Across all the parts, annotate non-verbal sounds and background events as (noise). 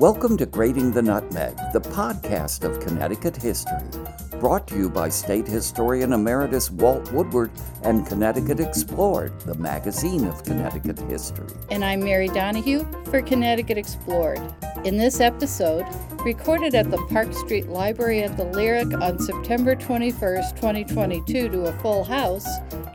Welcome to Grating the Nutmeg, the podcast of Connecticut history, brought to you by State Historian Emeritus Walt Woodward and Connecticut Explored, the magazine of Connecticut history. And I'm Mary Donahue for Connecticut Explored. In this episode, recorded at the Park Street Library at the Lyric on September 21st, 2022, to a full house,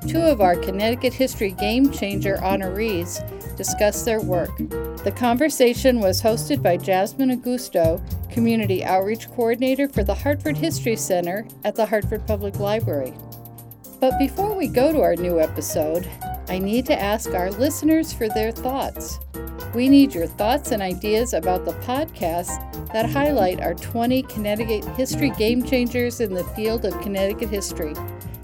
two of our Connecticut History Game Changer honorees discuss their work. The conversation was hosted by Jasmine Agosto, Community Outreach Coordinator for the Hartford History Center at the Hartford Public Library. But before we go to our new episode, I need to ask our listeners for their thoughts. We need your thoughts and ideas about the podcast that highlight our 20 Connecticut history game changers in the field of Connecticut history.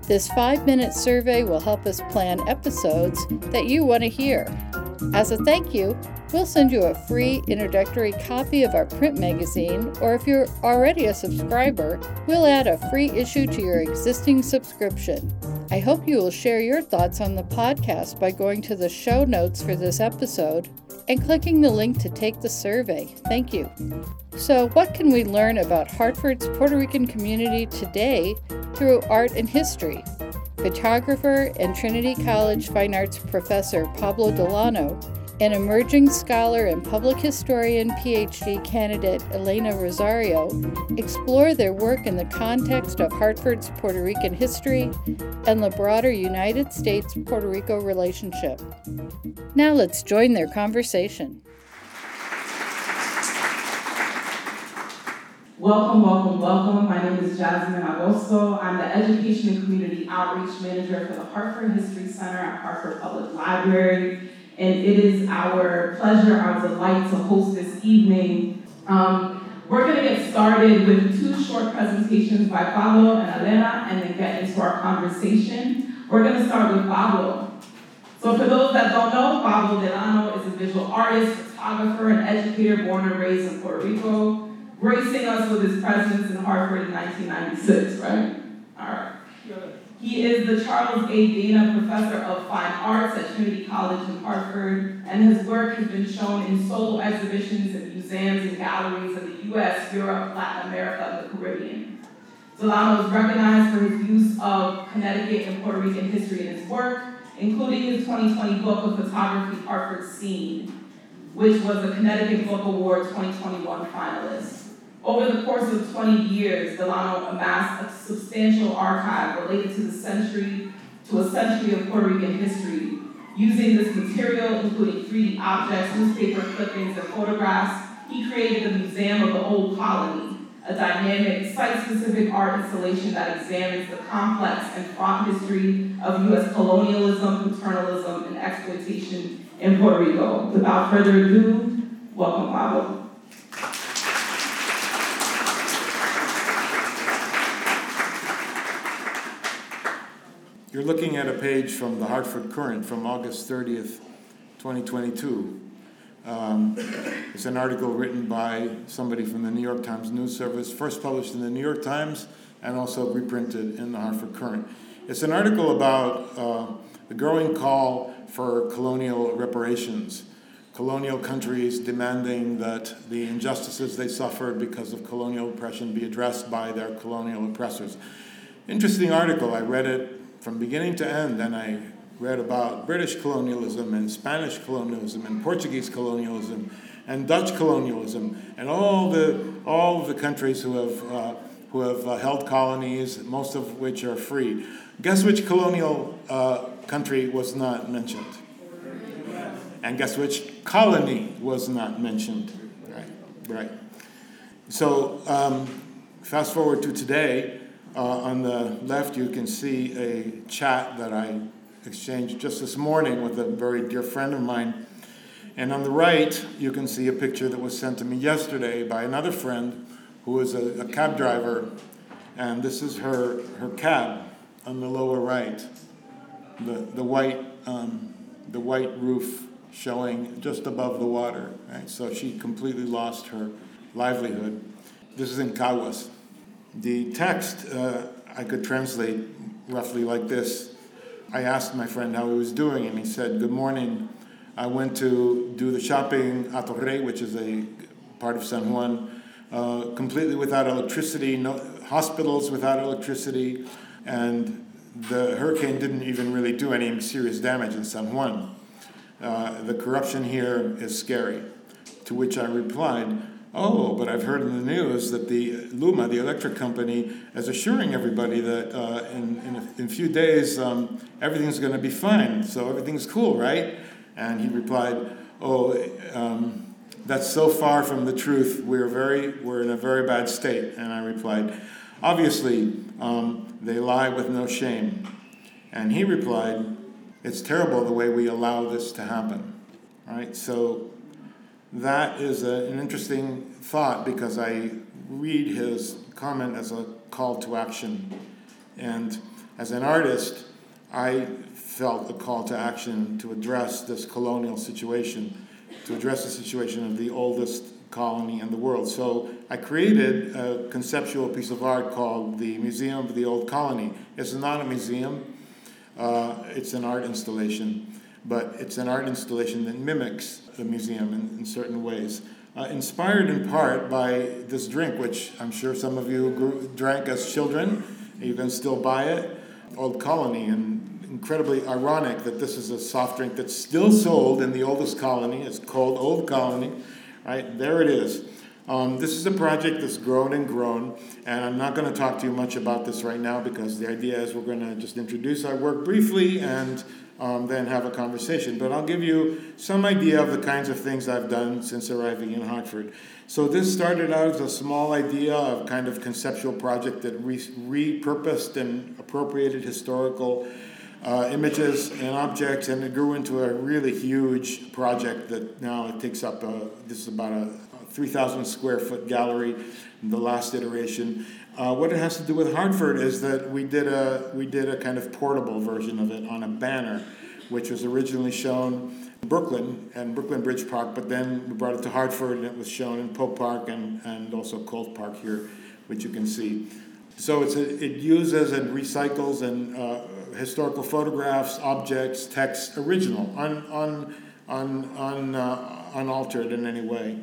This five minute survey will help us plan episodes that you want to hear. As a thank you, we'll send you a free introductory copy of our print magazine, or if you're already a subscriber, we'll add a free issue to your existing subscription. I hope you will share your thoughts on the podcast by going to the show notes for this episode and clicking the link to take the survey. Thank you. So, what can we learn about Hartford's Puerto Rican community today through art and history? photographer and Trinity College Fine Arts professor Pablo Delano, and emerging scholar and public historian PhD candidate Elena Rosario explore their work in the context of Hartford's Puerto Rican history and the broader United States Puerto Rico relationship. Now let's join their conversation. Welcome, welcome, welcome. My name is Jasmine Agosto. I'm the Education and Community Outreach Manager for the Hartford History Center at Hartford Public Library. And it is our pleasure, our delight to host this evening. Um, we're going to get started with two short presentations by Pablo and Elena and then get into our conversation. We're going to start with Pablo. So for those that don't know, Pablo Delano is a visual artist, photographer, and educator born and raised in Puerto Rico gracing us with his presence in Hartford in 1996, right? All right. He is the Charles A. Dana Professor of Fine Arts at Trinity College in Hartford, and his work has been shown in solo exhibitions in museums and galleries in the US, Europe, Latin America, and the Caribbean. Delano is recognized for his use of Connecticut and Puerto Rican history in his work, including his 2020 book of photography, Hartford Seen, which was a Connecticut Book Award 2021 finalist. Over the course of 20 years, Delano amassed a substantial archive related to the century, to a century of Puerto Rican history. Using this material, including 3D objects, newspaper clippings, and photographs, he created the Museum of the Old Colony, a dynamic, site-specific art installation that examines the complex and fraught history of U.S. colonialism, paternalism, and exploitation in Puerto Rico. Without further ado, welcome Pablo. You're looking at a page from the Hartford Courant from August 30th, 2022. Um, it's an article written by somebody from the New York Times News Service, first published in the New York Times and also reprinted in the Hartford Courant. It's an article about uh, the growing call for colonial reparations. Colonial countries demanding that the injustices they suffered because of colonial oppression be addressed by their colonial oppressors. Interesting article. I read it from beginning to end, and I read about British colonialism and Spanish colonialism and Portuguese colonialism and Dutch colonialism and all the all the countries who have uh, who have uh, held colonies, most of which are free. Guess which colonial uh, country was not mentioned? And guess which colony was not mentioned? Right, right. So um, fast forward to today. Uh, on the left, you can see a chat that I exchanged just this morning with a very dear friend of mine. And on the right, you can see a picture that was sent to me yesterday by another friend who is a, a cab driver. And this is her, her cab on the lower right. The, the, white, um, the white roof showing just above the water. Right? So she completely lost her livelihood. This is in Caguas. The text uh, I could translate roughly like this. I asked my friend how he was doing, and he said, Good morning. I went to do the shopping at Torre, which is a part of San Juan, uh, completely without electricity, no hospitals without electricity, and the hurricane didn't even really do any serious damage in San Juan. Uh, the corruption here is scary. To which I replied, Oh, but I've heard in the news that the Luma, the electric company, is assuring everybody that uh, in, in, a, in, a, few days um, everything's going to be fine. So everything's cool, right? And he replied, Oh, um, that's so far from the truth. We're very, we're in a very bad state. And I replied, Obviously, um, they lie with no shame. And he replied, It's terrible the way we allow this to happen. Right? So that is a, an interesting thought because I read his comment as a call to action. And as an artist, I felt a call to action to address this colonial situation, to address the situation of the oldest colony in the world. So I created a conceptual piece of art called the Museum of the Old Colony. It's not a museum, uh, it's an art installation, but it's an art installation that mimics the museum in, in certain ways. Uh, inspired in part by this drink, which I'm sure some of you grew, drank as children. You can still buy it, Old Colony, and incredibly ironic that this is a soft drink that's still sold in the oldest colony. It's called Old Colony, right? There it is. Um, this is a project that's grown and grown, and I'm not going to talk to you much about this right now because the idea is we're going to just introduce our work briefly and um, then have a conversation. But I'll give you some idea of the kinds of things I've done since arriving in Hartford. So this started out as a small idea of kind of conceptual project that re- repurposed and appropriated historical uh, images and objects, and it grew into a really huge project that now it takes up. A, this is about a 3,000 square foot gallery, the last iteration. Uh, what it has to do with Hartford is that we did a we did a kind of portable version of it on a banner, which was originally shown in Brooklyn and Brooklyn Bridge Park, but then we brought it to Hartford and it was shown in Pope Park and, and also Colt Park here, which you can see. So it's a, it uses and recycles and uh, historical photographs, objects, text, original, un, un, un, un, uh, unaltered in any way.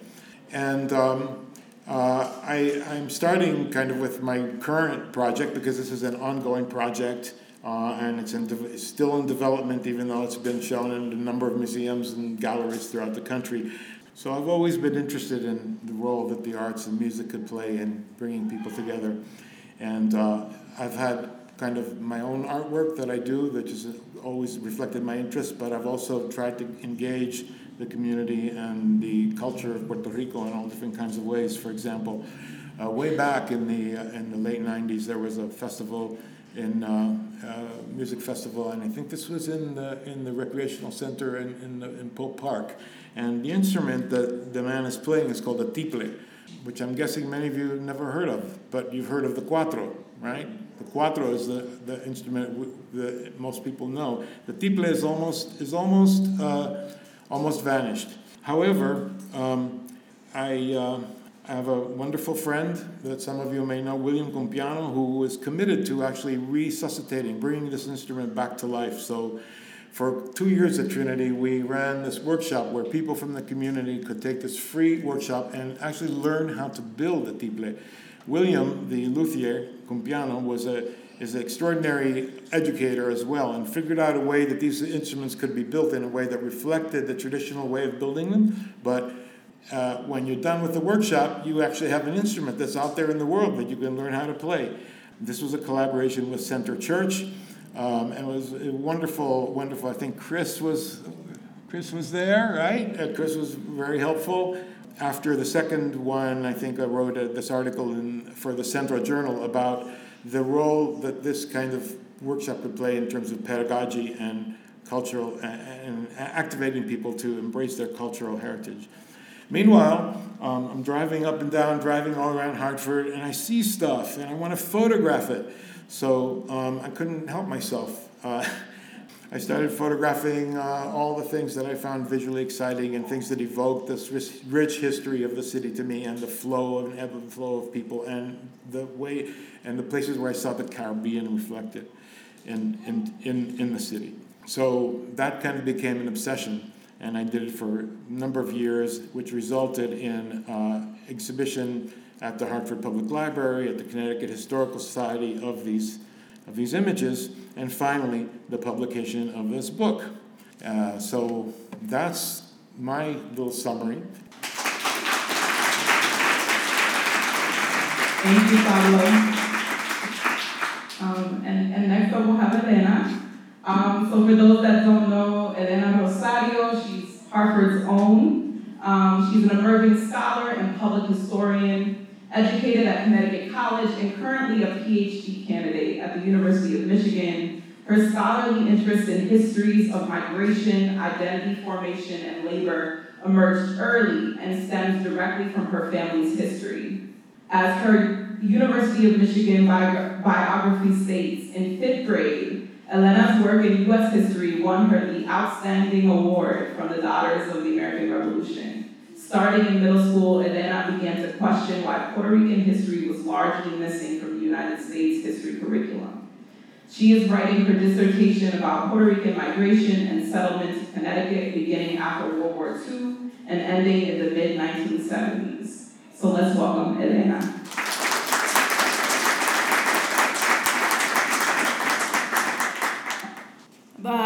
And um, uh, I, I'm starting kind of with my current project because this is an ongoing project uh, and it's, in de- it's still in development even though it's been shown in a number of museums and galleries throughout the country. So I've always been interested in the role that the arts and music could play in bringing people together. And uh, I've had kind of my own artwork that I do that has always reflected my interest, but I've also tried to engage the community and the culture of Puerto Rico in all different kinds of ways. For example, uh, way back in the uh, in the late '90s, there was a festival in uh, uh, music festival, and I think this was in the in the recreational center in in, the, in Pope Park. And the instrument that the man is playing is called a tiple, which I'm guessing many of you have never heard of, but you've heard of the cuatro, right? The cuatro is the, the instrument that most people know. The tiple is almost is almost uh, almost vanished. However, um, I, uh, have a wonderful friend that some of you may know, William Cumpiano, who is committed to actually resuscitating, bringing this instrument back to life. So, for two years at Trinity, we ran this workshop where people from the community could take this free workshop and actually learn how to build a tiple. William, the luthier, Cumpiano, was a is an extraordinary educator as well and figured out a way that these instruments could be built in a way that reflected the traditional way of building them. But uh, when you're done with the workshop, you actually have an instrument that's out there in the world that you can learn how to play. This was a collaboration with Center Church, um, and it was wonderful, wonderful. I think Chris was Chris was there, right? Uh, Chris was very helpful. After the second one, I think I wrote a, this article in, for the Centro Journal about the role that this kind of workshop could play in terms of pedagogy and cultural and activating people to embrace their cultural heritage. Meanwhile, um, I'm driving up and down, driving all around Hartford, and I see stuff and I want to photograph it. So um, I couldn't help myself. Uh, (laughs) I started photographing uh, all the things that I found visually exciting and things that evoked this rich history of the city to me and the flow and ebb and flow of people and the way and the places where I saw the Caribbean reflected in, in, in, in the city. So that kind of became an obsession. and I did it for a number of years, which resulted in uh, exhibition at the Hartford Public Library, at the Connecticut Historical Society of these, of these images, and finally, the publication of this book. Uh, so that's my little summary. Thank you, Pablo. Um, and, and next up we'll have Elena. Um, so for those that don't know, Elena Rosario, she's Hartford's own. Um, she's an emerging scholar and public historian, educated at Connecticut College, and currently a PhD candidate at the University of Michigan. Her scholarly interest in histories of migration, identity formation, and labor emerged early and stems directly from her family's history. As her University of Michigan bi- biography states, in fifth grade, Elena's work in U.S. history won her the Outstanding Award from the Daughters of the American Revolution. Starting in middle school, Elena began to question why Puerto Rican history was largely missing from the United States history curriculum. She is writing her dissertation about Puerto Rican migration and settlement to Connecticut beginning after World War II and ending in the mid 1970s. So let's welcome Elena.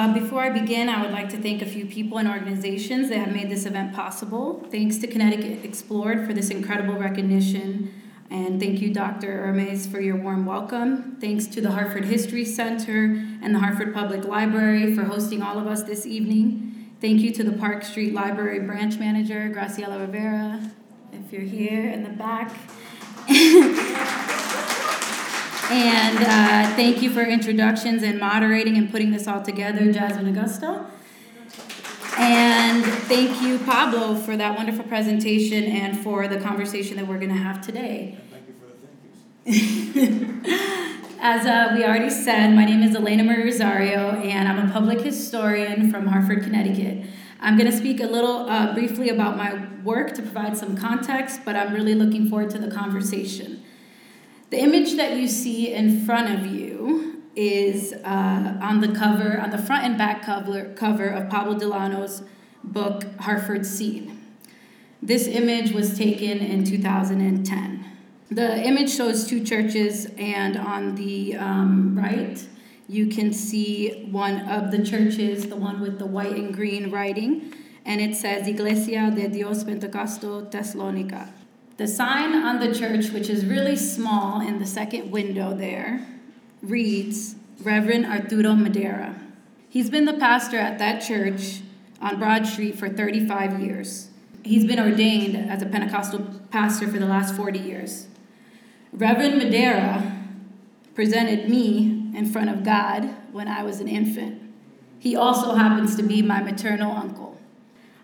Uh, before I begin, I would like to thank a few people and organizations that have made this event possible. Thanks to Connecticut Explored for this incredible recognition. And thank you, Dr. Hermes, for your warm welcome. Thanks to the Hartford History Center and the Hartford Public Library for hosting all of us this evening. Thank you to the Park Street Library branch manager, Graciela Rivera, if you're here in the back. (laughs) And uh, thank you for introductions and moderating and putting this all together, Jasmine Agosto. And thank you, Pablo, for that wonderful presentation and for the conversation that we're going to have today. Thank you for the thank yous. As uh, we already said, my name is Elena Marie Rosario, and I'm a public historian from Hartford, Connecticut. I'm going to speak a little uh, briefly about my work to provide some context, but I'm really looking forward to the conversation. The image that you see in front of you is uh, on the cover, on the front and back cover, cover of Pablo Delano's book, Hartford Seen. This image was taken in 2010. The image shows two churches, and on the um, right, you can see one of the churches, the one with the white and green writing, and it says Iglesia de Dios Pentecostal Tesalonica. The sign on the church, which is really small in the second window there, reads Reverend Arturo Madera. He's been the pastor at that church on Broad Street for 35 years. He's been ordained as a Pentecostal pastor for the last 40 years. Reverend Madera presented me in front of God when I was an infant. He also happens to be my maternal uncle.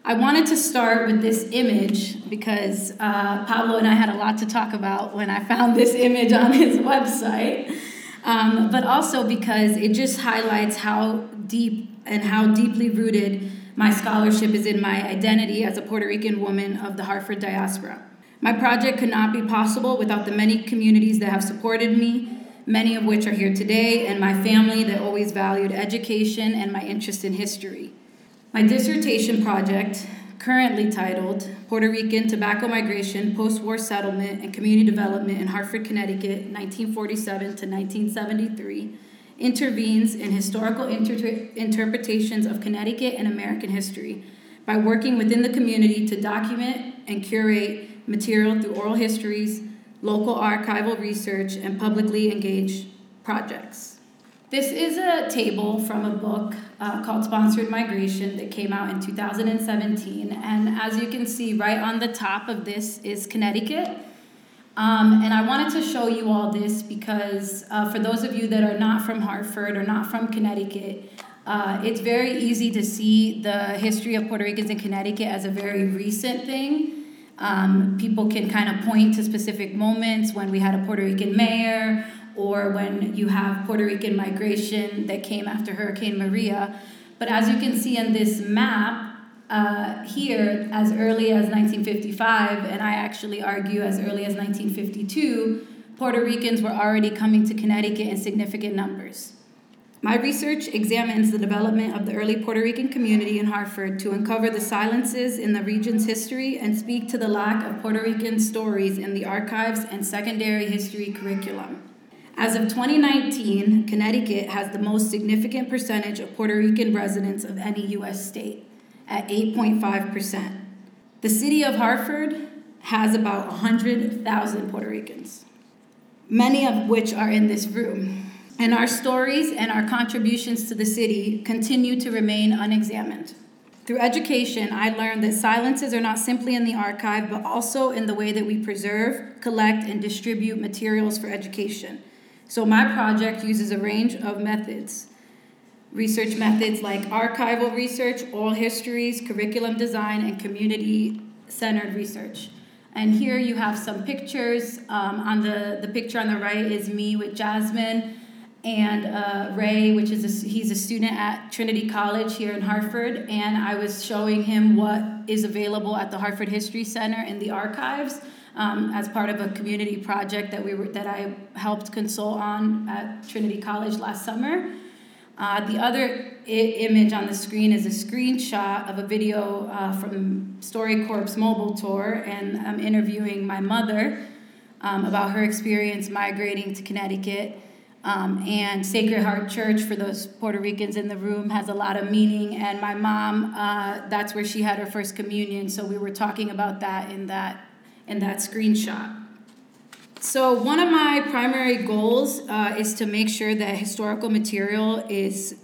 I wanted to start with this image because uh, Pablo and I had a lot to talk about when I found this image on his (laughs) website, um, but also because it just highlights how deep and how deeply rooted my scholarship is in my identity as a Puerto Rican woman of the Hartford diaspora. My project could not be possible without the many communities that have supported me, many of which are here today, and my family that always valued education and my interest in history. My dissertation project, currently titled Puerto Rican Tobacco Migration, Post War Settlement, and Community Development in Hartford, Connecticut, 1947 to 1973, intervenes in historical inter- interpretations of Connecticut and American history by working within the community to document and curate material through oral histories, local archival research, and publicly engaged projects. This is a table from a book uh, called Sponsored Migration that came out in 2017. And as you can see, right on the top of this is Connecticut. Um, and I wanted to show you all this because uh, for those of you that are not from Hartford or not from Connecticut, uh, it's very easy to see the history of Puerto Ricans in Connecticut as a very recent thing. Um, people can kind of point to specific moments when we had a Puerto Rican mayor or when you have Puerto Rican migration that came after Hurricane Maria. But as you can see in this map, uh, here, as early as 1955, and I actually argue as early as 1952, Puerto Ricans were already coming to Connecticut in significant numbers. My research examines the development of the early Puerto Rican community in Hartford to uncover the silences in the region's history and speak to the lack of Puerto Rican stories in the archives and secondary history curriculum. As of 2019, Connecticut has the most significant percentage of Puerto Rican residents of any U.S. state, at 8.5%. The city of Hartford has about 100,000 Puerto Ricans, many of which are in this room. And our stories and our contributions to the city continue to remain unexamined. Through education, I learned that silences are not simply in the archive, but also in the way that we preserve, collect, and distribute materials for education. So, my project uses a range of methods research methods like archival research, oral histories, curriculum design, and community centered research. And here you have some pictures. Um, on the, the picture on the right is me with Jasmine and uh, Ray, which is a, he's a student at Trinity College here in Hartford, and I was showing him what is available at the Hartford History Center in the archives um, as part of a community project that we were that I helped consult on at Trinity College last summer. Uh, the other I- image on the screen is a screenshot of a video uh, from StoryCorps mobile tour, and I'm interviewing my mother um, about her experience migrating to Connecticut. Um, and Sacred Heart Church, for those Puerto Ricans in the room, has a lot of meaning. And my mom, uh, that's where she had her first communion. So we were talking about that in that in that screenshot. So one of my primary goals uh, is to make sure that historical material is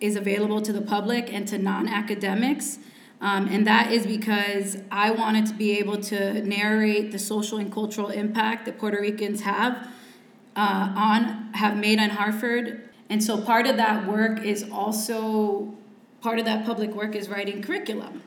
is available to the public and to non-academics. Um, and that is because I wanted to be able to narrate the social and cultural impact that Puerto Ricans have uh, on have made on Hartford. And so part of that work is also part of that public work is writing curriculum.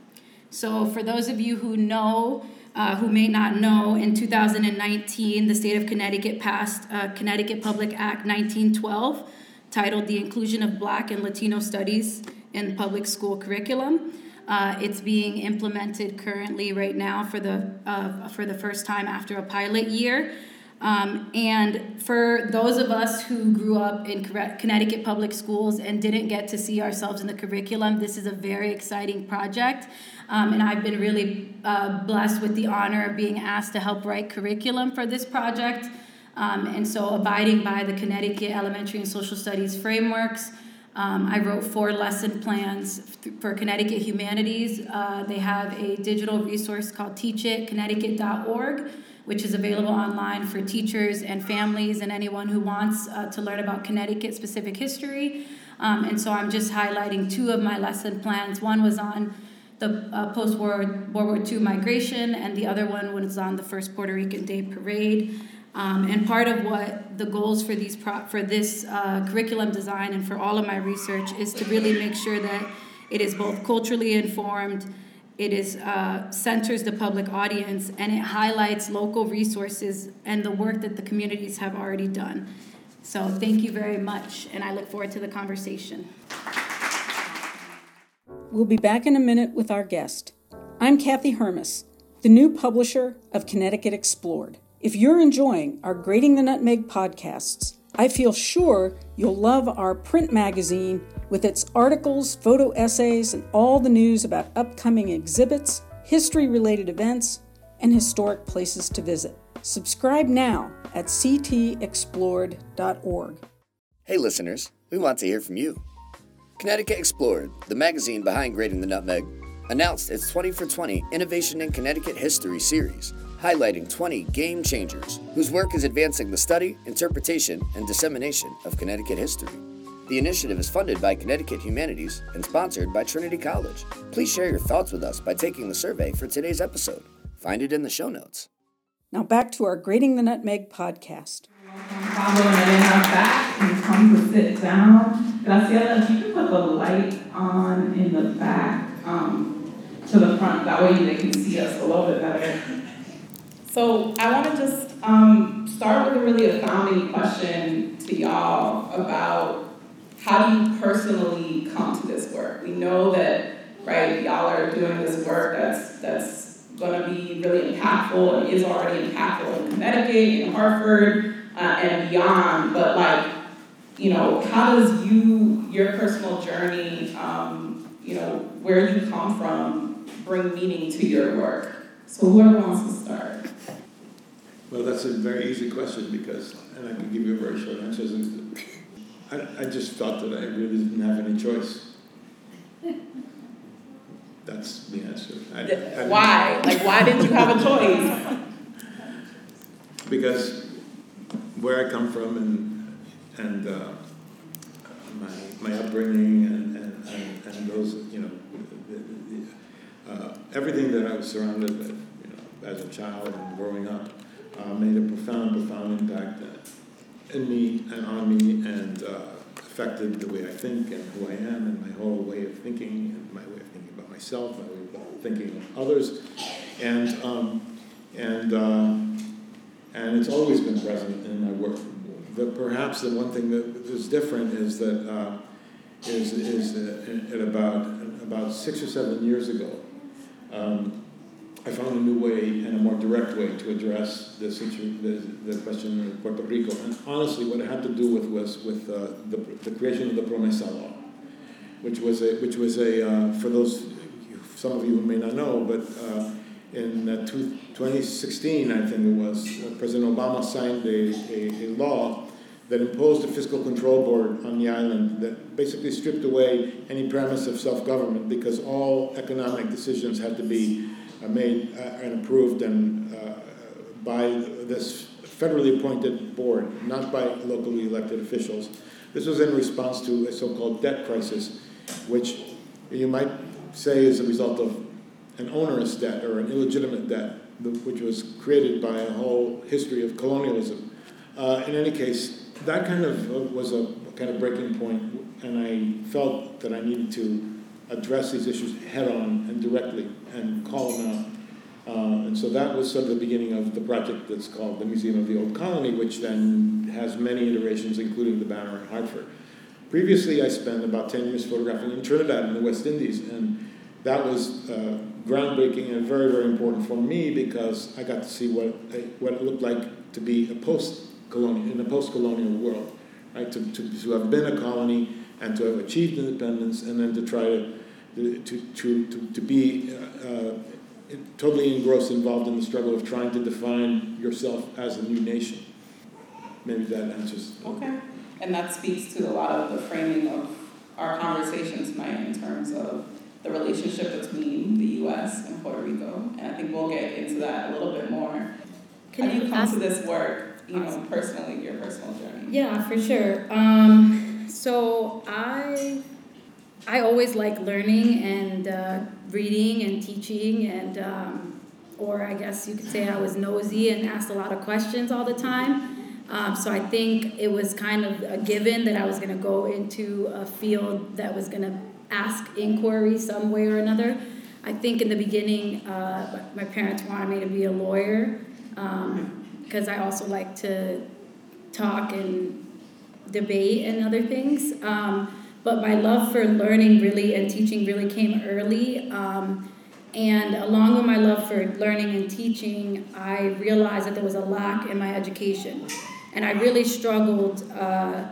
So for those of you who know, uh, who may not know, in 2019, the state of Connecticut passed uh, Connecticut Public Act 1912, titled "The Inclusion of Black and Latino Studies in Public School Curriculum." Uh, it's being implemented currently right now for the uh, for the first time after a pilot year. Um, and for those of us who grew up in Connecticut public schools and didn't get to see ourselves in the curriculum, this is a very exciting project. Um, and I've been really uh, blessed with the honor of being asked to help write curriculum for this project. Um, and so, abiding by the Connecticut Elementary and Social Studies frameworks, um, I wrote four lesson plans for Connecticut Humanities. Uh, they have a digital resource called teachitconnecticut.org which is available online for teachers and families and anyone who wants uh, to learn about Connecticut specific history. Um, and so I'm just highlighting two of my lesson plans. One was on the uh, post World War II migration, and the other one was on the first Puerto Rican Day Parade. Um, and part of what the goals for these pro- for this uh, curriculum design and for all of my research is to really make sure that it is both culturally informed it is uh, centers the public audience and it highlights local resources and the work that the communities have already done. So thank you very much, and I look forward to the conversation. We'll be back in a minute with our guest. I'm Kathy Hermes, the new publisher of Connecticut Explored. If you're enjoying our Grating the Nutmeg podcasts, I feel sure you'll love our print magazine with its articles, photo essays, and all the news about upcoming exhibits, history related events, and historic places to visit. Subscribe now at ctexplored.org. Hey, listeners, we want to hear from you. Connecticut Explored, the magazine behind Grating the Nutmeg, announced its 20 for 20 Innovation in Connecticut History series, highlighting 20 game changers whose work is advancing the study, interpretation, and dissemination of Connecticut history. The initiative is funded by Connecticut Humanities and sponsored by Trinity College. Please share your thoughts with us by taking the survey for today's episode. Find it in the show notes. Now back to our Grating the Nutmeg podcast. Pablo and our back and come to sit down. Graciela, if you can put the light on in the back um, to the front, that way they can see us a little bit better. So I want to just um, start with a really a founding question to y'all about how do you personally come to this work? We know that, right, y'all are doing this work that's, that's going to be really impactful and is already impactful in Connecticut, in Hartford, uh, and beyond, but like, you know, how does you, your personal journey, um, you know, where you come from, bring meaning to your work? So whoever wants to start. Well, that's a very easy question because, and I can give you a very short answer. I, I just thought that I really didn't have any choice. That's the answer. I, I why? Like, why didn't you have a choice? because where I come from and and uh, my my upbringing and, and, and, and those you know the, the, uh, everything that I was surrounded with you know as a child and growing up uh, made a profound profound impact in me and on me and uh, affected the way I think and who I am and my whole way of thinking and my way of thinking about myself, my way of thinking of others, and um, and uh, and it's always been present in my work. But perhaps the one thing that is different is that uh, is is at about about six or seven years ago, um, I found a new way and a more direct way to address the, situ- the, the question in Puerto Rico. And honestly, what it had to do with was with uh, the, the creation of the Promesa Law, which was a which was a uh, for those some of you who may not know, but. Uh, in uh, 2016, I think it was, uh, President Obama signed a, a, a, law that imposed a fiscal control board on the island that basically stripped away any premise of self government because all economic decisions had to be made uh, and approved and uh, by this federally appointed board, not by locally elected officials. This was in response to a so called debt crisis, which you might say is a result of an onerous debt or an illegitimate debt, which was created by a whole history of colonialism. Uh, in any case, that kind of uh, was a kind of breaking point, and I felt that I needed to address these issues head on and directly and call them out. Uh, and so that was sort of the beginning of the project that's called the Museum of the Old Colony, which then has many iterations, including the banner in Hartford. Previously, I spent about 10 years photographing in Trinidad in the West Indies, and that was uh, groundbreaking and very, very important for me because I got to see what, what it looked like to be a post-colonial, in a post-colonial world, right? To, to, to have been a colony and to have achieved independence and then to try to, to, to, to, to be uh, uh, totally engrossed, involved in the struggle of trying to define yourself as a new nation. Maybe that answers. Okay. And that speaks to a lot of the framing of our conversation tonight in terms of the relationship between the U.S. and Puerto Rico, and I think we'll get into that a little bit more. Can How do you come to this work, you know, personally, your personal journey? Yeah, for sure. Um, so I, I always like learning and uh, reading and teaching, and um, or I guess you could say I was nosy and asked a lot of questions all the time. Um, so I think it was kind of a given that I was going to go into a field that was going to ask inquiry some way or another. I think in the beginning, uh, my parents wanted me to be a lawyer because um, I also like to talk and debate and other things. Um, but my love for learning really and teaching really came early. Um, and along with my love for learning and teaching, I realized that there was a lack in my education. And I really struggled uh,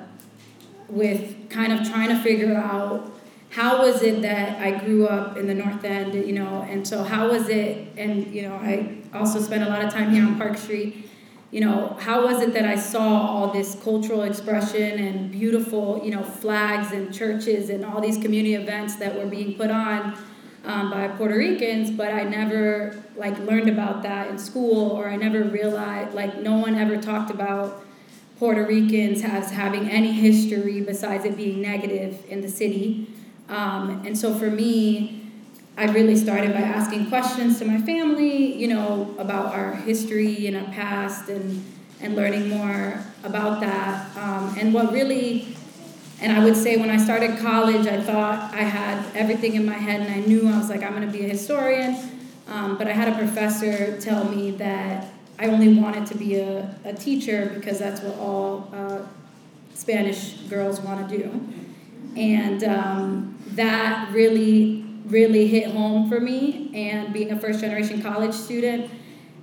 with kind of trying to figure out how was it that I grew up in the North End, you know, and so how was it, and, you know, I also spent a lot of time here on Park Street, you know, how was it that I saw all this cultural expression and beautiful, you know, flags and churches and all these community events that were being put on um, by Puerto Ricans, but I never, like, learned about that in school, or I never realized, like, no one ever talked about Puerto Ricans as having any history besides it being negative in the city. Um, and so for me, I really started by asking questions to my family, you know, about our history and our past and, and learning more about that. Um, and what really, and I would say when I started college, I thought I had everything in my head and I knew I was like, I'm going to be a historian. Um, but I had a professor tell me that I only wanted to be a, a teacher because that's what all uh, Spanish girls want to do. And um, that really, really hit home for me. And being a first generation college student,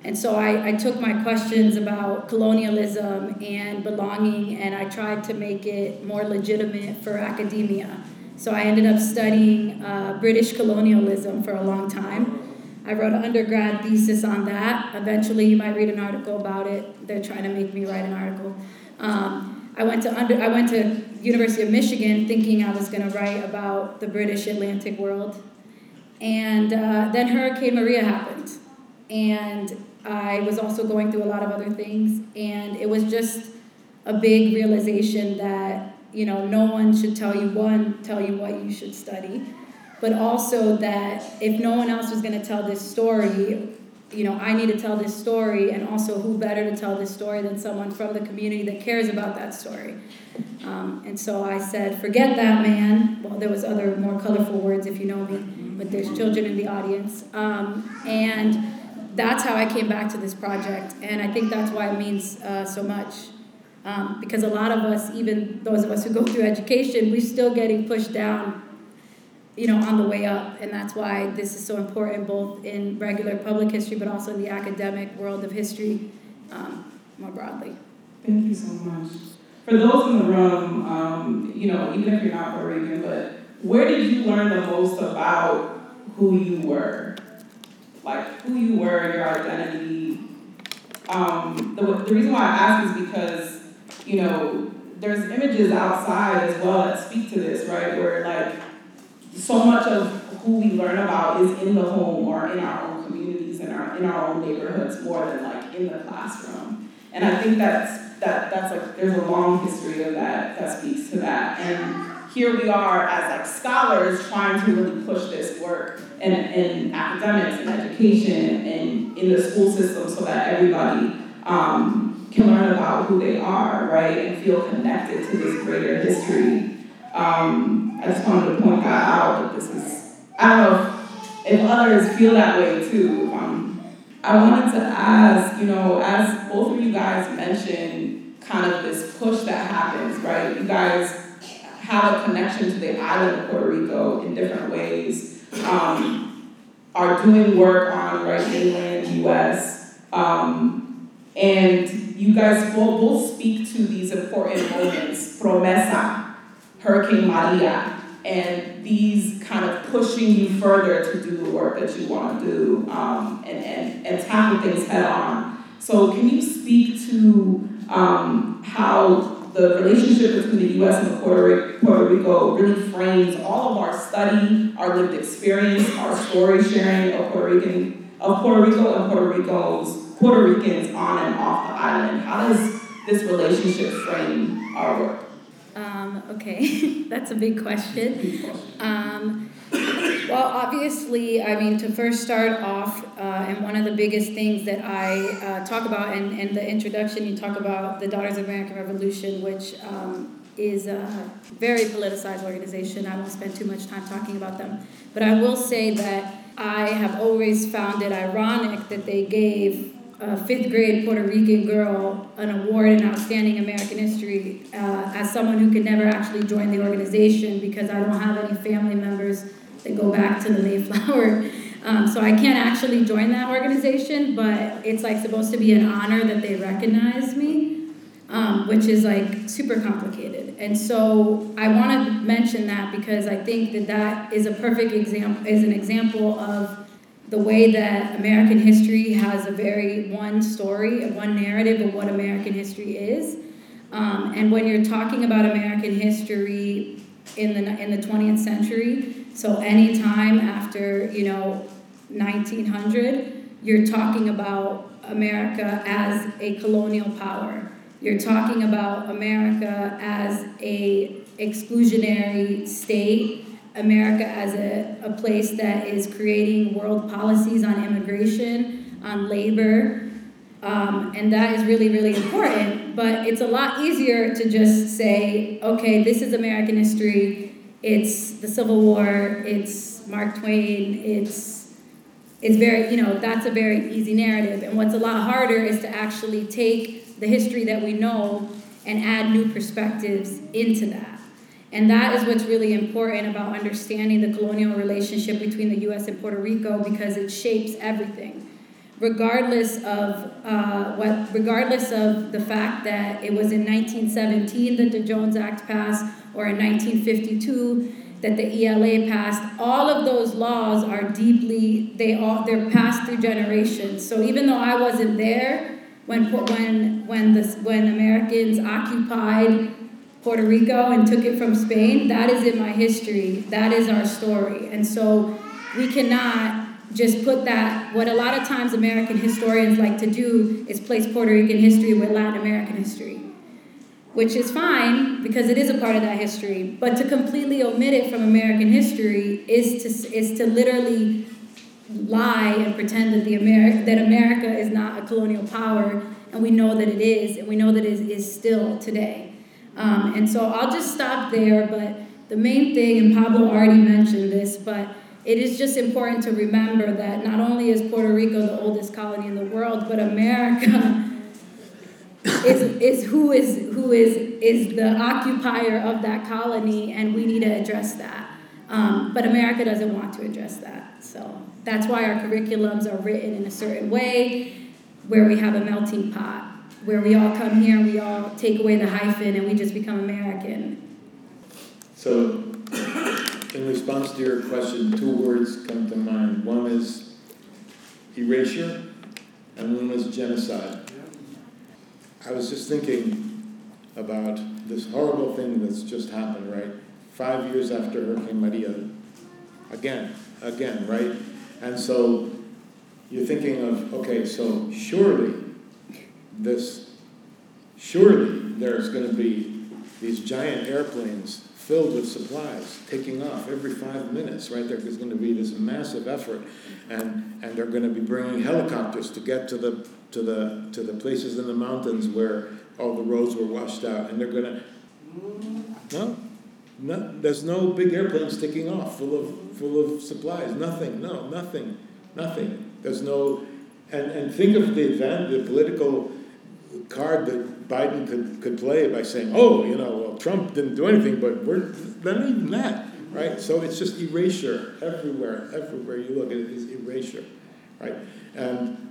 And so I, I took my questions about colonialism and belonging and I tried to make it more legitimate for academia. So I ended up studying uh, British colonialism for a long time. I wrote an undergrad thesis on that. Eventually, you might read an article about it. They're trying to make me write an article. Um, I went to under, I went to University of Michigan thinking I was going to write about the British Atlantic world, and uh, then Hurricane Maria happened, and I was also going through a lot of other things, and it was just a big realization that you know no one should tell you one tell you what you should study, but also that if no one else was going to tell this story, you know I need to tell this story, and also who better to tell this story than someone from the community that cares about that story. Um, and so I said, forget that man. Well, there was other more colorful words if you know me, but there's children in the audience, um, and that's how I came back to this project, and I think that's why it means uh, so much. Um, because a lot of us, even those of us who go through education, we're still getting pushed down, you know, on the way up, and that's why this is so important, both in regular public history, but also in the academic world of history, um, more broadly. Thank you so much. For those in the room, um, you know, even if you're not Rican, but where did you learn the most about who you were? like who you were, your identity. Um, the, the reason why I ask is because, you know, there's images outside as well that speak to this, right? Where like so much of who we learn about is in the home or in our own communities, and our in our own neighborhoods, more than like in the classroom. And I think that's that that's like there's a long history of that that speaks to that. And here we are as like scholars trying to really push this work in, in academics and education and in the school system so that everybody um, can learn about who they are, right, and feel connected to this greater history. Um, I just wanted to point that out that this is, I don't know if, if others feel that way too. Um, I wanted to ask, you know, as both of you guys mentioned, kind of this push that happens, right? You guys have a connection to the island of Puerto Rico in different ways um, are doing work on right mainland U.S. Um, and you guys will both speak to these important moments, Promesa, Hurricane Maria, and these kind of pushing you further to do the work that you want to do um, and, and, and tackle things head on. So can you speak to um, how the relationship between the U.S. and Puerto, Puerto Rico really frames all of our study, our lived experience, our story sharing of Puerto Rican, of Puerto Rico and Puerto Rico's Puerto Ricans on and off the island. How does this relationship frame our work? Um, okay, (laughs) that's a big question. Um, well, obviously, I mean, to first start off, uh, and one of the biggest things that I uh, talk about in, in the introduction, you talk about the Daughters of American Revolution, which um, is a very politicized organization. I won't spend too much time talking about them. But I will say that I have always found it ironic that they gave a fifth grade Puerto Rican girl an award in outstanding American history uh, as someone who could never actually join the organization because I don't have any family members that go back to the Mayflower. (laughs) Um, so I can't actually join that organization, but it's like supposed to be an honor that they recognize me, um, which is like super complicated. And so I want to mention that because I think that that is a perfect example, is an example of the way that American history has a very one story, one narrative of what American history is. Um, and when you're talking about American history in the in the 20th century, so any time after you know 1900, you're talking about America as a colonial power. You're talking about America as a exclusionary state America as a, a place that is creating world policies on immigration, on labor, um, and that is really, really important. But it's a lot easier to just say, okay, this is American history. It's the Civil War. It's Mark Twain. It's it's very, you know, that's a very easy narrative. And what's a lot harder is to actually take the history that we know and add new perspectives into that. And that is what's really important about understanding the colonial relationship between the US and Puerto Rico because it shapes everything. regardless of uh, what, regardless of the fact that it was in 1917 that the Jones Act passed, or in 1952 that the ELA passed. All of those laws are deeply they all they're passed through generations. So even though I wasn't there when when when the when Americans occupied Puerto Rico and took it from Spain, that is in my history. That is our story, and so we cannot just put that, what a lot of times American historians like to do is place Puerto Rican history with Latin American history, which is fine because it is a part of that history. But to completely omit it from American history is to, is to literally lie and pretend that, the Ameri- that America is not a colonial power, and we know that it is, and we know that it is still today. Um, and so I'll just stop there, but the main thing, and Pablo already mentioned this, but it is just important to remember that not only is Puerto Rico the oldest colony in the world, but America is, is who is who is is the occupier of that colony, and we need to address that. Um, but America doesn't want to address that, so that's why our curriculums are written in a certain way, where we have a melting pot, where we all come here and we all take away the hyphen and we just become American. So in response to your question, two words come to mind. One is erasure, and one is genocide. I was just thinking about this horrible thing that's just happened, right? Five years after Hurricane Maria. Again, again, right? And so you're thinking of, okay, so surely this, surely there's going to be these giant airplanes filled with supplies, taking off every five minutes, right? There's going to be this massive effort, and, and they're going to be bringing helicopters to get to the, to, the, to the places in the mountains where all the roads were washed out, and they're to, no, no, there's no big airplanes taking off full of, full of supplies, nothing, no, nothing, nothing. There's no, and, and think of the event, the political card that Biden could, could play by saying, oh, you know, well, Trump didn't do anything, but we're not even that, right? So it's just erasure everywhere, everywhere you look, it is erasure, right? And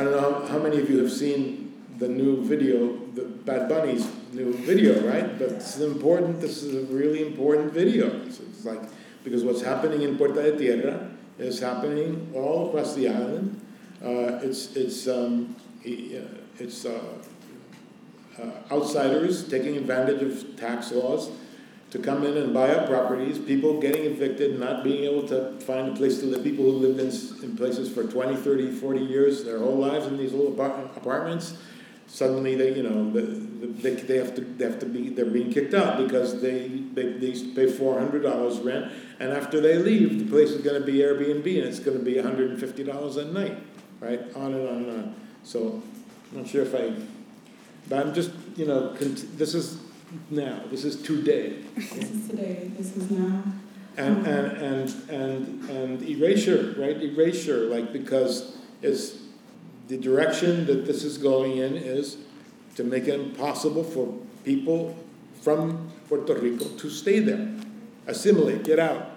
I don't know how, how many of you have seen the new video, the Bad Bunny's new video, right? But it's important, this is a really important video. It's, it's like, because what's happening in Puerta de Tierra is happening all across the island. Uh, it's, it's, um, it's uh, uh, outsiders taking advantage of tax laws to come in and buy up properties, people getting evicted, not being able to find a place to live, people who lived in, in places for 20, 30, 40 years, their whole lives in these little apartments, suddenly they, you know, they, they have to, they have to be, they're being kicked out because they, they, they pay $400 rent, and after they leave, the place is going to be Airbnb, and it's going to be $150 a night, right? On and on and on. So I'm not sure if I, but I'm just, you know, this is now, this is today. This is today, this is now. And, and, and, and, and erasure, right? Erasure, like, because it's the direction that this is going in is to make it impossible for people from Puerto Rico to stay there, assimilate, get out.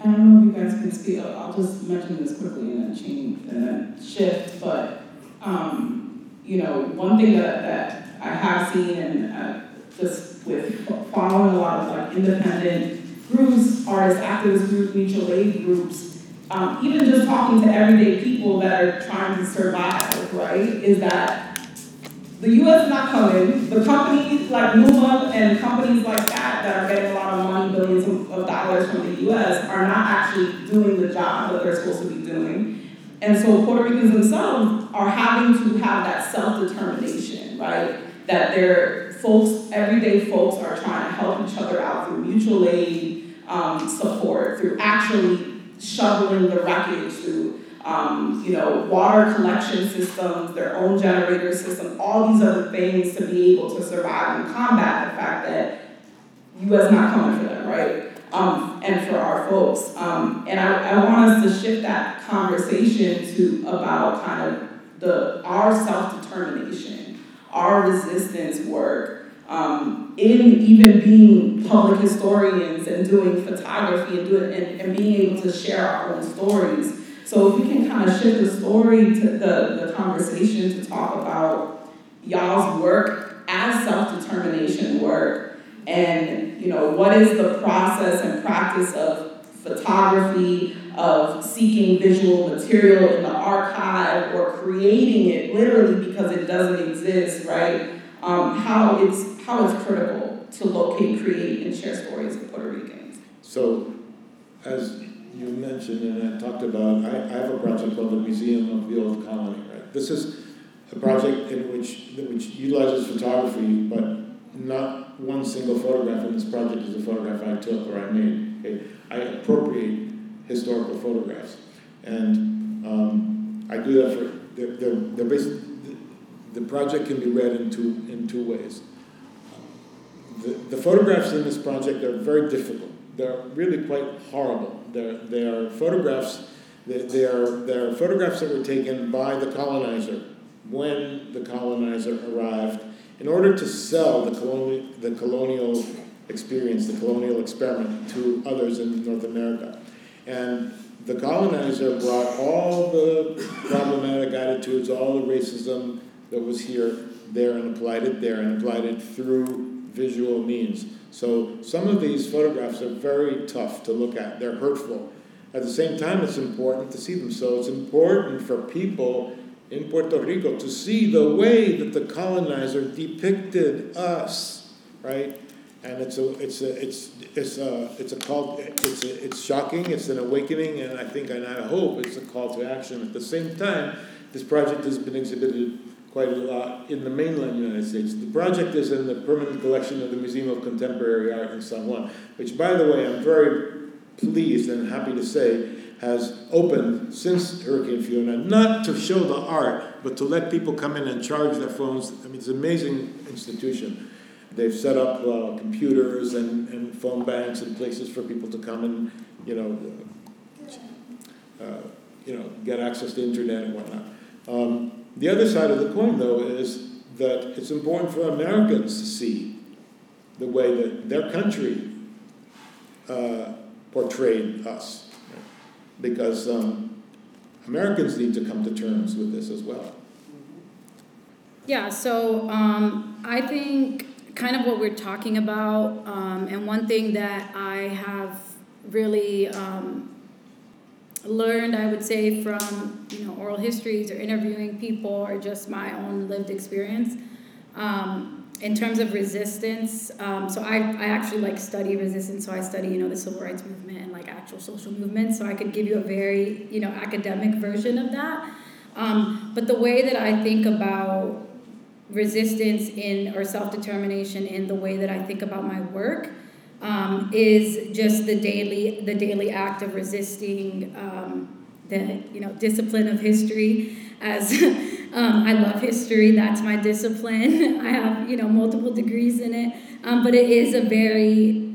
I don't know if you guys can speak. I'll just mention this quickly and then change and then shift. But um, you know, one thing that, that I have seen and uh, just with following a lot of like independent groups, artists, activist groups, mutual aid groups, um, even just talking to everyday people that are trying to survive, right, is that the U.S. is not coming. The companies like LUMA and companies like that that are getting a lot of money, billions of dollars from the U.S., are not actually doing the job that they're supposed to be doing. And so Puerto Ricans themselves are having to have that self-determination, right? That their folks, everyday folks, are trying to help each other out through mutual aid um, support, through actually shoveling the wreckage, through um, you know, water collection systems, their own generator system, all these other things to be able to survive and combat the fact that U.S. not coming for them, right? Um, and for our folks. Um, and I, I want us to shift that conversation to about kind of the our self-determination, our resistance work, um, in even being public historians and doing photography and doing and, and being able to share our own stories. So if we can kind of shift the story to the, the conversation to talk about y'all's work as self-determination work and you know what is the process and practice of photography of seeking visual material in the archive or creating it literally because it doesn't exist right um, how it's how it's critical to locate create and share stories of puerto ricans So, as you mentioned and I talked about, I, I have a project called the Museum of the Old Colony, right? This is a project in which, which utilizes photography, but not one single photograph in this project is a photograph I took or I made. Okay? I appropriate historical photographs. And um, I do that for, they're, they're, they're the, project can be read in two, in two ways. The, the photographs in this project are very difficult. They're really quite horrible. They're, they are photographs, they, they, are, they are photographs that were taken by the colonizer when the colonizer arrived in order to sell the, coloni- the colonial experience, the colonial experiment to others in North America. And the colonizer brought all the problematic attitudes, all the racism that was here, there, and applied it there, and applied it through visual means. So some of these photographs are very tough to look at, they're hurtful. At the same time, it's important to see them. So it's important for people in Puerto Rico to see the way that the colonizer depicted us, right? And it's a, it's a, it's, it's a, it's a call, it's, a, it's shocking, it's an awakening, and I think, and I hope it's a call to action. At the same time, this project has been exhibited quite a lot in the mainland United States. The project is in the permanent collection of the Museum of Contemporary Art in San Juan, which, by the way, I'm very pleased and happy to say has opened since Hurricane Fiona, not to show the art, but to let people come in and charge their phones. I mean, it's an amazing institution. They've set up uh, computers and, and phone banks and places for people to come and, you know, uh, you know, get access to internet and whatnot. Um, the other side of the coin, though, is that it's important for Americans to see the way that their country uh, portrayed us, because um, Americans need to come to terms with this as well. Yeah, so um, I think kind of what we're talking about, um, and one thing that I have really um, learned, I would say, from you know oral histories or interviewing people or just my own lived experience. Um, in terms of resistance, um, so I, I actually like study resistance. So I study you know the civil rights movement and like actual social movements. So I could give you a very you know academic version of that. Um, but the way that I think about resistance in or self determination in the way that I think about my work um, is just the daily the daily act of resisting um, the you know discipline of history. As (laughs) um, I love history. That's my discipline. (laughs) I have you know multiple degrees in it. Um, but it is a very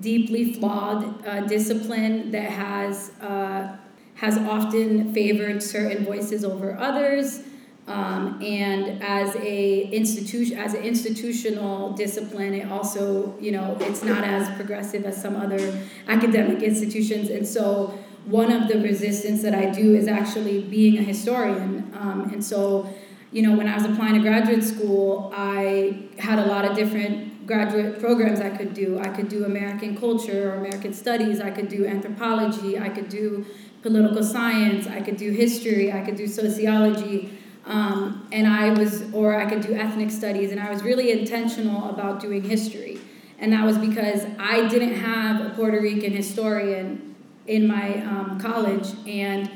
deeply flawed uh, discipline that has uh, has often favored certain voices over others um, and as a institution, as an institutional discipline, it also, you know, it's not as progressive as some other academic institutions. And so, one of the resistance that I do is actually being a historian. Um, and so, you know, when I was applying to graduate school, I had a lot of different graduate programs I could do. I could do American culture or American studies. I could do anthropology. I could do political science. I could do history. I could do sociology. Um, and I was, or I could do ethnic studies, and I was really intentional about doing history. And that was because I didn't have a Puerto Rican historian in my um, college, and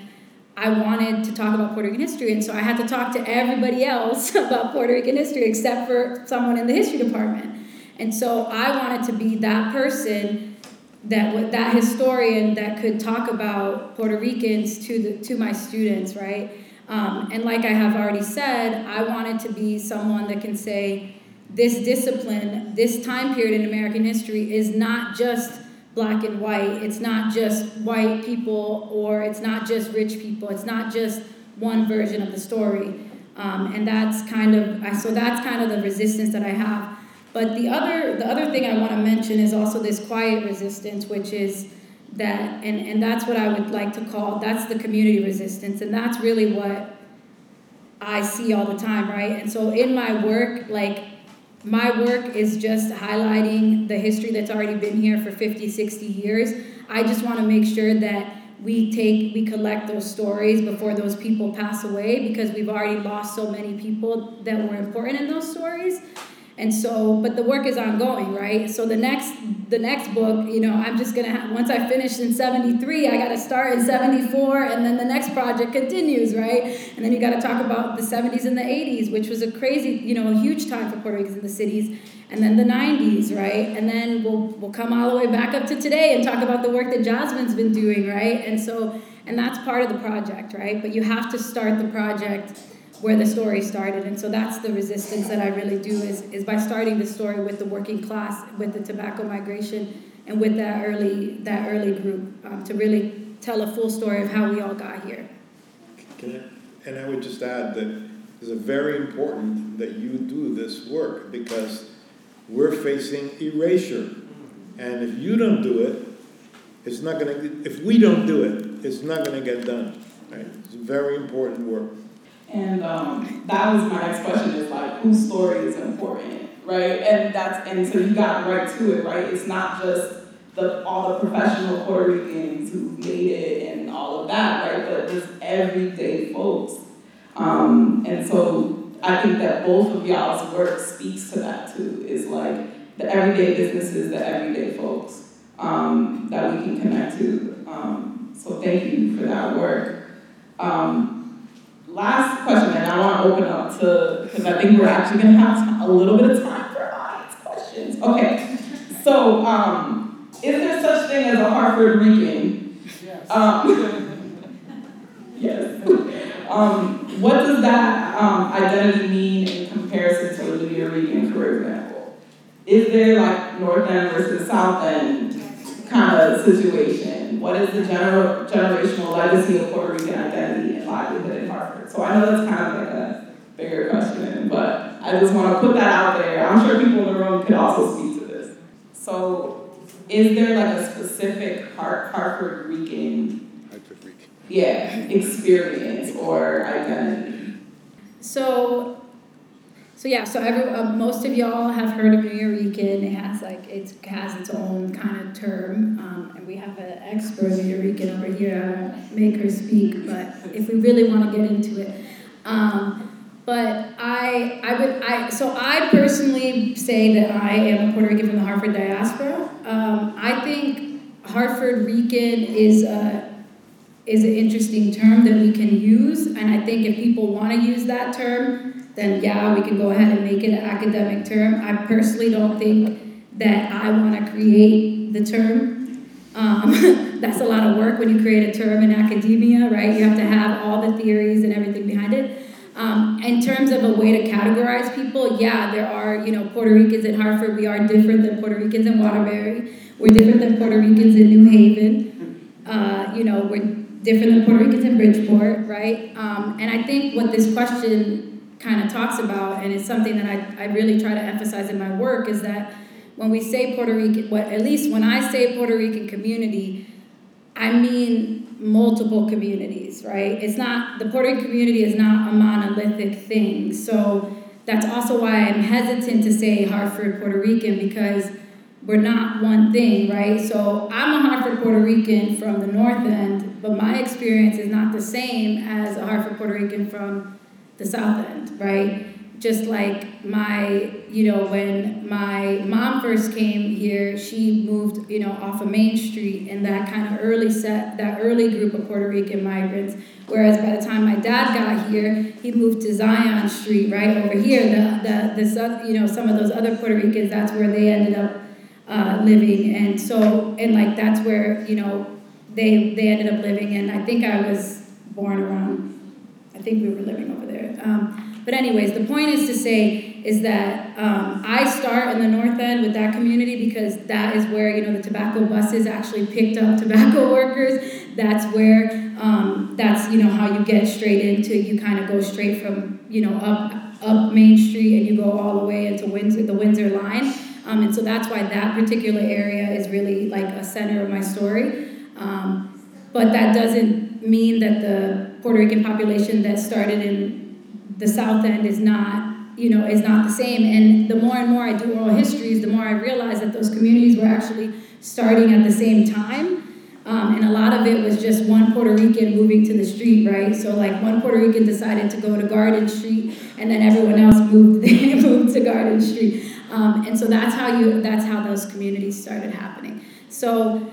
I wanted to talk about Puerto Rican history, and so I had to talk to everybody else (laughs) about Puerto Rican history except for someone in the history department. And so I wanted to be that person that that historian that could talk about Puerto Ricans to the to my students, right? Um, and like I have already said, I wanted to be someone that can say, this discipline, this time period in American history is not just black and white. It's not just white people or it's not just rich people. It's not just one version of the story. Um, and that's kind of so that's kind of the resistance that I have. But the other the other thing I want to mention is also this quiet resistance, which is that and and that's what I would like to call that's the community resistance and that's really what I see all the time, right? And so in my work, like my work is just highlighting the history that's already been here for 50, 60 years. I just want to make sure that we take we collect those stories before those people pass away because we've already lost so many people that were important in those stories and so but the work is ongoing right? So the next the next book you know i'm just gonna have, once i finish in 73 i gotta start in 74 and then the next project continues right? And then you gotta talk about the 70s and the 80s which was a crazy you know a huge time for puerto ricans in the cities and then the 90s right? And then we'll we'll come all the way back up to today and talk about the work that jasmine's been doing right? And so and that's part of the project right? But you have to start the project where the story started. And so that's the resistance that I really do is, is by starting the story with the working class, with the tobacco migration, and with that early that early group um, to really tell a full story of how we all got here. And I would just add that it's very important that you do this work because we're facing erasure. And if you don't do it, it's not going to, if we don't do it, it's not going to get done. Right? It's very important work. And um, that was my next question is like, whose story is important, right? And that's and so you got right to it, right? It's not just the all the professional Puerto Ricans who made it and all of that, right? But just everyday folks. Um, and so I think that both of y'all's work speaks to that too. Is like the everyday businesses, the everyday folks um, that we can connect to. Um, so thank you for that work. Last question, and I want to open up to, because I think we're actually going to have a little bit of time for audience questions. Okay, so um, is there such thing as a Hartford Rican? Yes. Um, (laughs) yes. Um, what does that um, identity mean in comparison to a New Rican, for example? Is there like North End versus South End kind of situation? What is the gener- generational legacy of Puerto Rican identity and livelihood in Hartford? So I know that's kind of like a bigger question, but I just want to put that out there. I'm sure people in the room could also speak to this. So is there like a specific Hart- Hartford Rican, Rican. yeah, experience or identity? So so yeah, so every, uh, most of y'all have heard of Nuyorican. It has like it has its own kind of term, um, and we have an expert Nuyorican over here. I make her speak, but if we really want to get into it, um, but I I would I so I personally say that I am a Puerto Rican from the Hartford diaspora. Um, I think Hartford Rican is a is an interesting term that we can use, and I think if people want to use that term then yeah, we can go ahead and make it an academic term. I personally don't think that I want to create the term. Um, (laughs) that's a lot of work when you create a term in academia, right? You have to have all the theories and everything behind it. Um, in terms of a way to categorize people, yeah, there are, you know, Puerto Ricans in Hartford. We are different than Puerto Ricans in Waterbury. We're different than Puerto Ricans in New Haven. Uh, you know, we're different than Puerto Ricans in Bridgeport, right? Um, and I think what this question kind of mm-hmm. talks about, and it's something that I, I really try to emphasize in my work, is that when we say Puerto Rican, what at least when I say Puerto Rican community, I mean multiple communities, right? It's not the Puerto Rican community is not a monolithic thing. So that's also why I'm hesitant to say Hartford Puerto Rican because we're not one thing, right? So I'm a Hartford Puerto Rican from the North End, but my experience is not the same as a Hartford Puerto Rican from the South End, right? Just like my, you know, when my mom first came here, she moved, you know, off of Main Street in that kind of early set, that early group of Puerto Rican migrants. Whereas by the time my dad got here, he moved to Zion Street, right over here. The, the, the, South you know, some of those other Puerto Ricans, that's where they ended up uh, living. And so, and like, that's where, you know, they, they ended up living. And I think I was born around I think we were living over there. Um, but anyways, the point is to say is that um, I start in the North End with that community because that is where you know the tobacco buses actually picked up tobacco (laughs) workers. That's where um, that's you know how you get straight into. You kind of go straight from you know up up Main Street and you go all the way into Windsor, the Windsor line. Um, and so that's why that particular area is really like a center of my story. Um, but that doesn't mean that the Puerto Rican population that started in the South End is not, you know, is not the same. And the more and more I do oral histories, the more I realize that those communities were actually starting at the same time. Um, and a lot of it was just one Puerto Rican moving to the street, right? So like one Puerto Rican decided to go to Garden Street, and then everyone else (laughs) moved moved to Garden Street. Um, and so that's how you that's how those communities started happening. So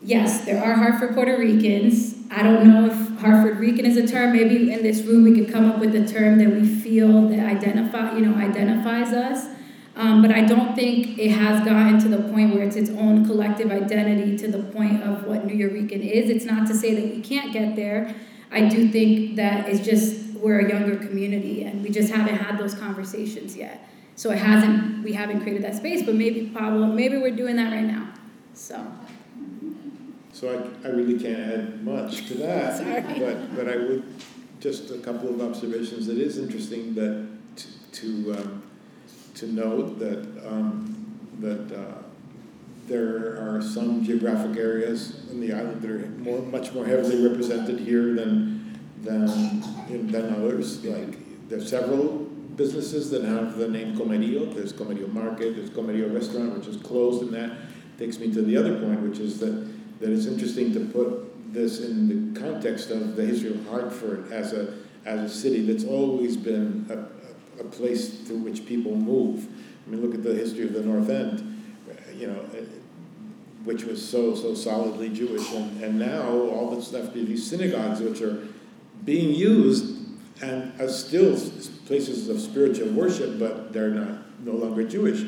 yes, there are Hartford Puerto Ricans. I don't know if Hartford Rican is a term. Maybe in this room we can come up with a term that we feel that identify you know identifies us. Um, but I don't think it has gotten to the point where it's its own collective identity to the point of what New Nuyorican is. It's not to say that we can't get there. I do think that it's just we're a younger community and we just haven't had those conversations yet. So it hasn't we haven't created that space, but maybe Pablo, maybe we're doing that right now. So So I, I really can't add much to that. (laughs) But, but I would, just a couple of observations. It is interesting that to, to, um, to note that, um, that uh, there are some geographic areas in the island that are more, much more heavily represented here than, than, than others. Like, there's several businesses that have the name Comerio. There's Comerio Market, there's Comerio Restaurant, which is closed, and that takes me to the other point, which is that that it's interesting to put this in the context of the history of Hartford as a, as a city that's always been a, a, place through which people move. I mean, look at the history of the North End, you know, eh, which was so, so solidly Jewish. And, and now all that's left are these synagogues, which are being used and as still places of spiritual worship, but they're not no longer Jewish.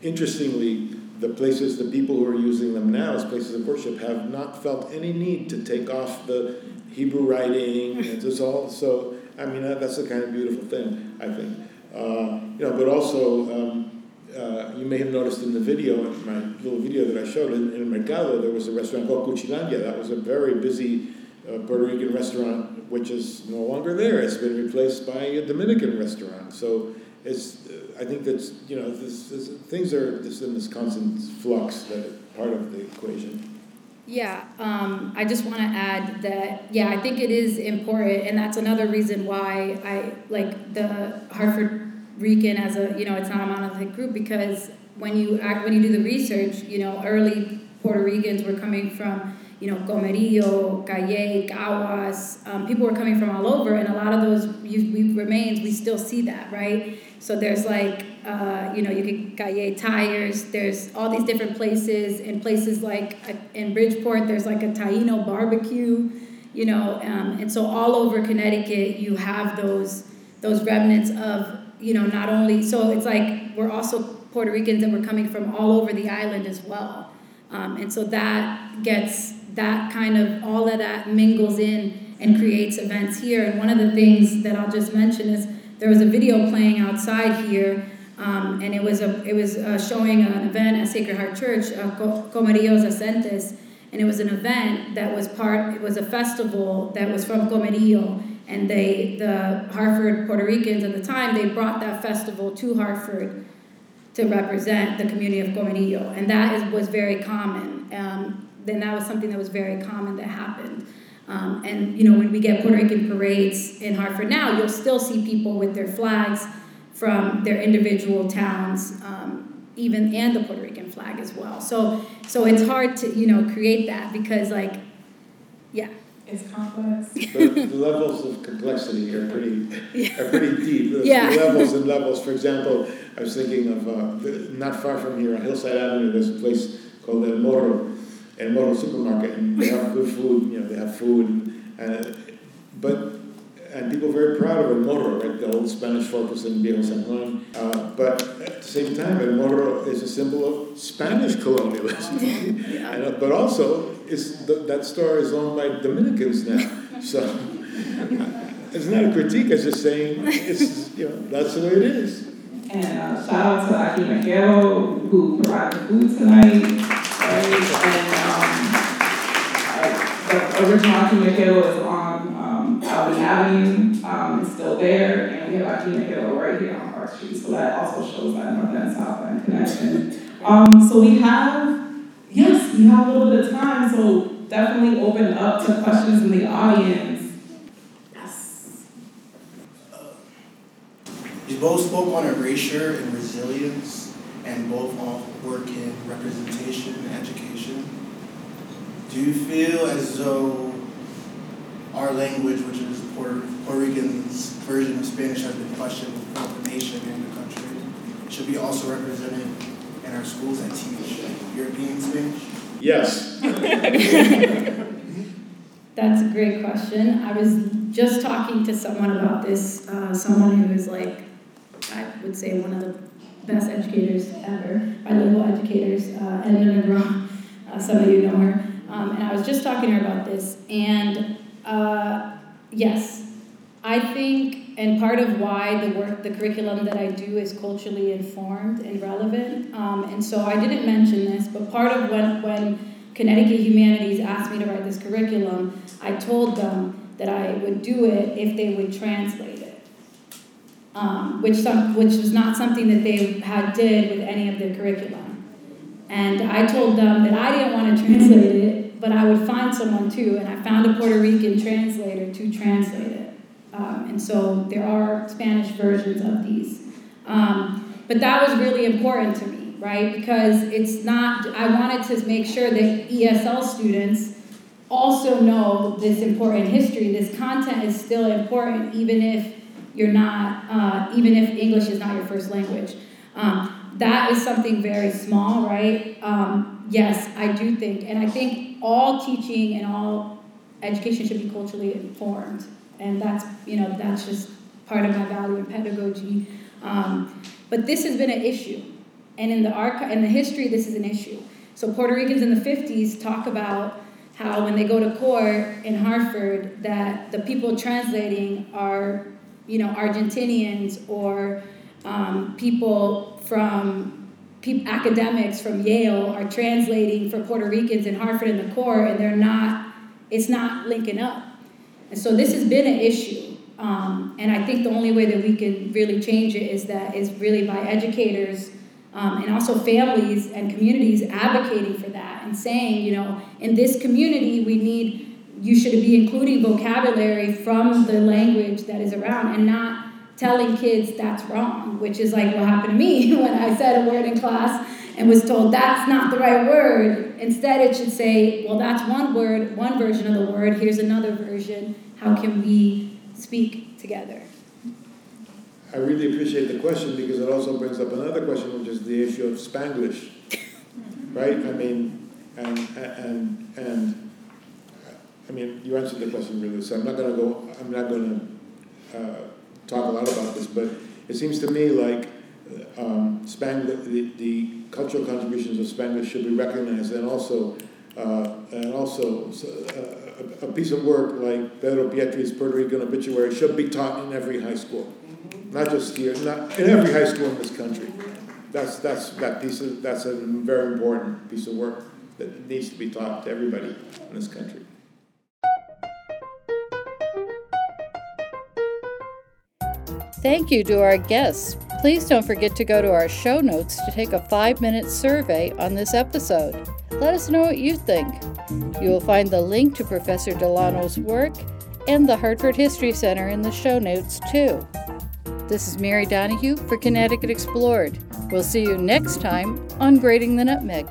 Interestingly, the places, the people who are using them now as places of worship have not felt any need to take off the Hebrew writing (laughs) and just all. So, I mean, that's a kind of beautiful thing, I think. Uh, you know, but also, um, uh, you may have noticed in the video, in my little video that I showed in, in Mercado, there was a restaurant called Cuchilandia. That was a very busy uh, Puerto Rican restaurant, which is no longer there. It's been replaced by a Dominican restaurant. So it's I think that's you know this, this, things are just in this constant flux that part of the equation. Yeah, um, I just want to add that yeah, I think it is important, and that's another reason why I like the Hartford Rican as a you know it's not a monolithic group because when you act when you do the research, you know early Puerto Ricans were coming from you know, Comerio, Cayey, Caguas, um, people were coming from all over, and a lot of those remains, we still see that, right? So there's like, uh, you know, you get Cayey tires, there's all these different places, in places like uh, in Bridgeport, there's like a Taino barbecue, you know, um, and so all over Connecticut, you have those those remnants of, you know, not only, so it's like we're also Puerto Ricans and we're coming from all over the island as well. Um, and so that gets that kind of all of that mingles in and creates events here. And one of the things that I'll just mention is there was a video playing outside here, um, and it was a it was uh, showing an event at Sacred Heart Church, uh, Comerillos Ascentes, and it was an event that was part. It was a festival that was from Comerillo, and they the Hartford Puerto Ricans at the time they brought that festival to Hartford to represent the community of Comerillo, and that is, was very common. Um, then that was something that was very common that happened. Um, and you know, when we get Puerto Rican parades in Hartford now, you'll still see people with their flags from their individual towns, um, even and the Puerto Rican flag as well. So, so it's hard to you know create that because like, yeah. It's complex. (laughs) the, the levels of complexity are pretty yeah. are pretty deep. The, yeah. the levels and levels. For example, I was thinking of uh, not far from here on Hillside Avenue. There's a place called El Morro and Morro supermarket, and they have good food. You know, they have food, and, uh, but and people are very proud of El Morro, right? The old Spanish fortress in Viejo San Juan. Uh, but at the same time, El Morro is a symbol of Spanish colonialism. (laughs) yeah. (laughs) and, uh, but also, is the, that store is owned by Dominicans now. (laughs) So it's not a critique. It's just saying it's you know that's the way it is. And uh, shout out to Aki Miguel who provided the food tonight. And uh, the original Aki Miguel is on um, Albany Avenue. Um, it's still there, and we have Aki Miguel right here on Park Street. So that also shows that North and South End connection. Um, so we have, yes, we have a little bit of time. So definitely open up to questions in the audience. Yes. You both spoke on erasure and resilience, and both all work in representation and education. Do you feel as though our language, which is Puerto, Puerto Rican's version of Spanish, has been questioned throughout the nation and the country, should be also represented in our schools that teach European Spanish? Yes. (laughs) That's a great question. I was just talking to someone about this, uh, someone who is like, I would say one of the best educators ever, bilingual educators, uh, Edna Negron. Uh, some of you know her. Um, and I was just talking to her about this. And uh, yes, I think, and part of why the work, the curriculum that I do is culturally informed and relevant. Um, and so I didn't mention this, but part of when, when Connecticut Humanities asked me to write this curriculum, I told them that I would do it if they would translate it. Um, which, some, which was not something that they had did with any of their curriculum. And I told them that I didn't want to translate it, but I would find someone too, and I found a Puerto Rican translator to translate it. Um, and so there are Spanish versions of these. Um, but that was really important to me, right? Because it's not, I wanted to make sure that ESL students also know this important history. This content is still important, even if you're not, uh, even if English is not your first language. Um, that is something very small, right? Um, yes, I do think, and I think all teaching and all education should be culturally informed and that's you know that's just part of my value in pedagogy. Um, but this has been an issue, and in the archive, in the history, this is an issue. So Puerto Ricans in the '50s talk about how when they go to court in Hartford, that the people translating are you know Argentinians or um, people from academics from Yale are translating for Puerto Ricans in Hartford in the core, and they're not. It's not linking up. And so this has been an issue. Um, and I think the only way that we can really change it is that is really by educators um, and also families and communities advocating for that and saying, you know, in this community we need, you should be including vocabulary from the language that is around and not telling kids that's wrong, which is like what happened to me (laughs) when I said a word in class and was told that's not the right word. Instead, it should say, well, that's one word, one version of the word, here's another version. How can we speak together? I really appreciate the question because it also brings up another question, which is the issue of Spanglish. (laughs) right? I mean, and, and, and, I mean, you answered the question really, so I'm not going to go, I'm not going to uh, talk a lot about this, but it seems to me like um, Spanglish, the, the cultural contributions of Spanglish should be recognized, and also, uh, and also uh, a, a, piece of work like Pedro Pietri's Puerto Rican obituary should be taught in every high school, not just here, not in every high school in this country. That's that's that piece of that's a very important piece of work that needs to be taught to everybody in this country. Thank you to our guests. Please don't forget to go to our show notes to take a five minute survey on this episode. Let us know what you think. You will find the link to Professor Delano's work and the Hartford History Center in the show notes, too. This is Mary Donahue for Connecticut Explored. We'll see you next time on Grating the Nutmeg.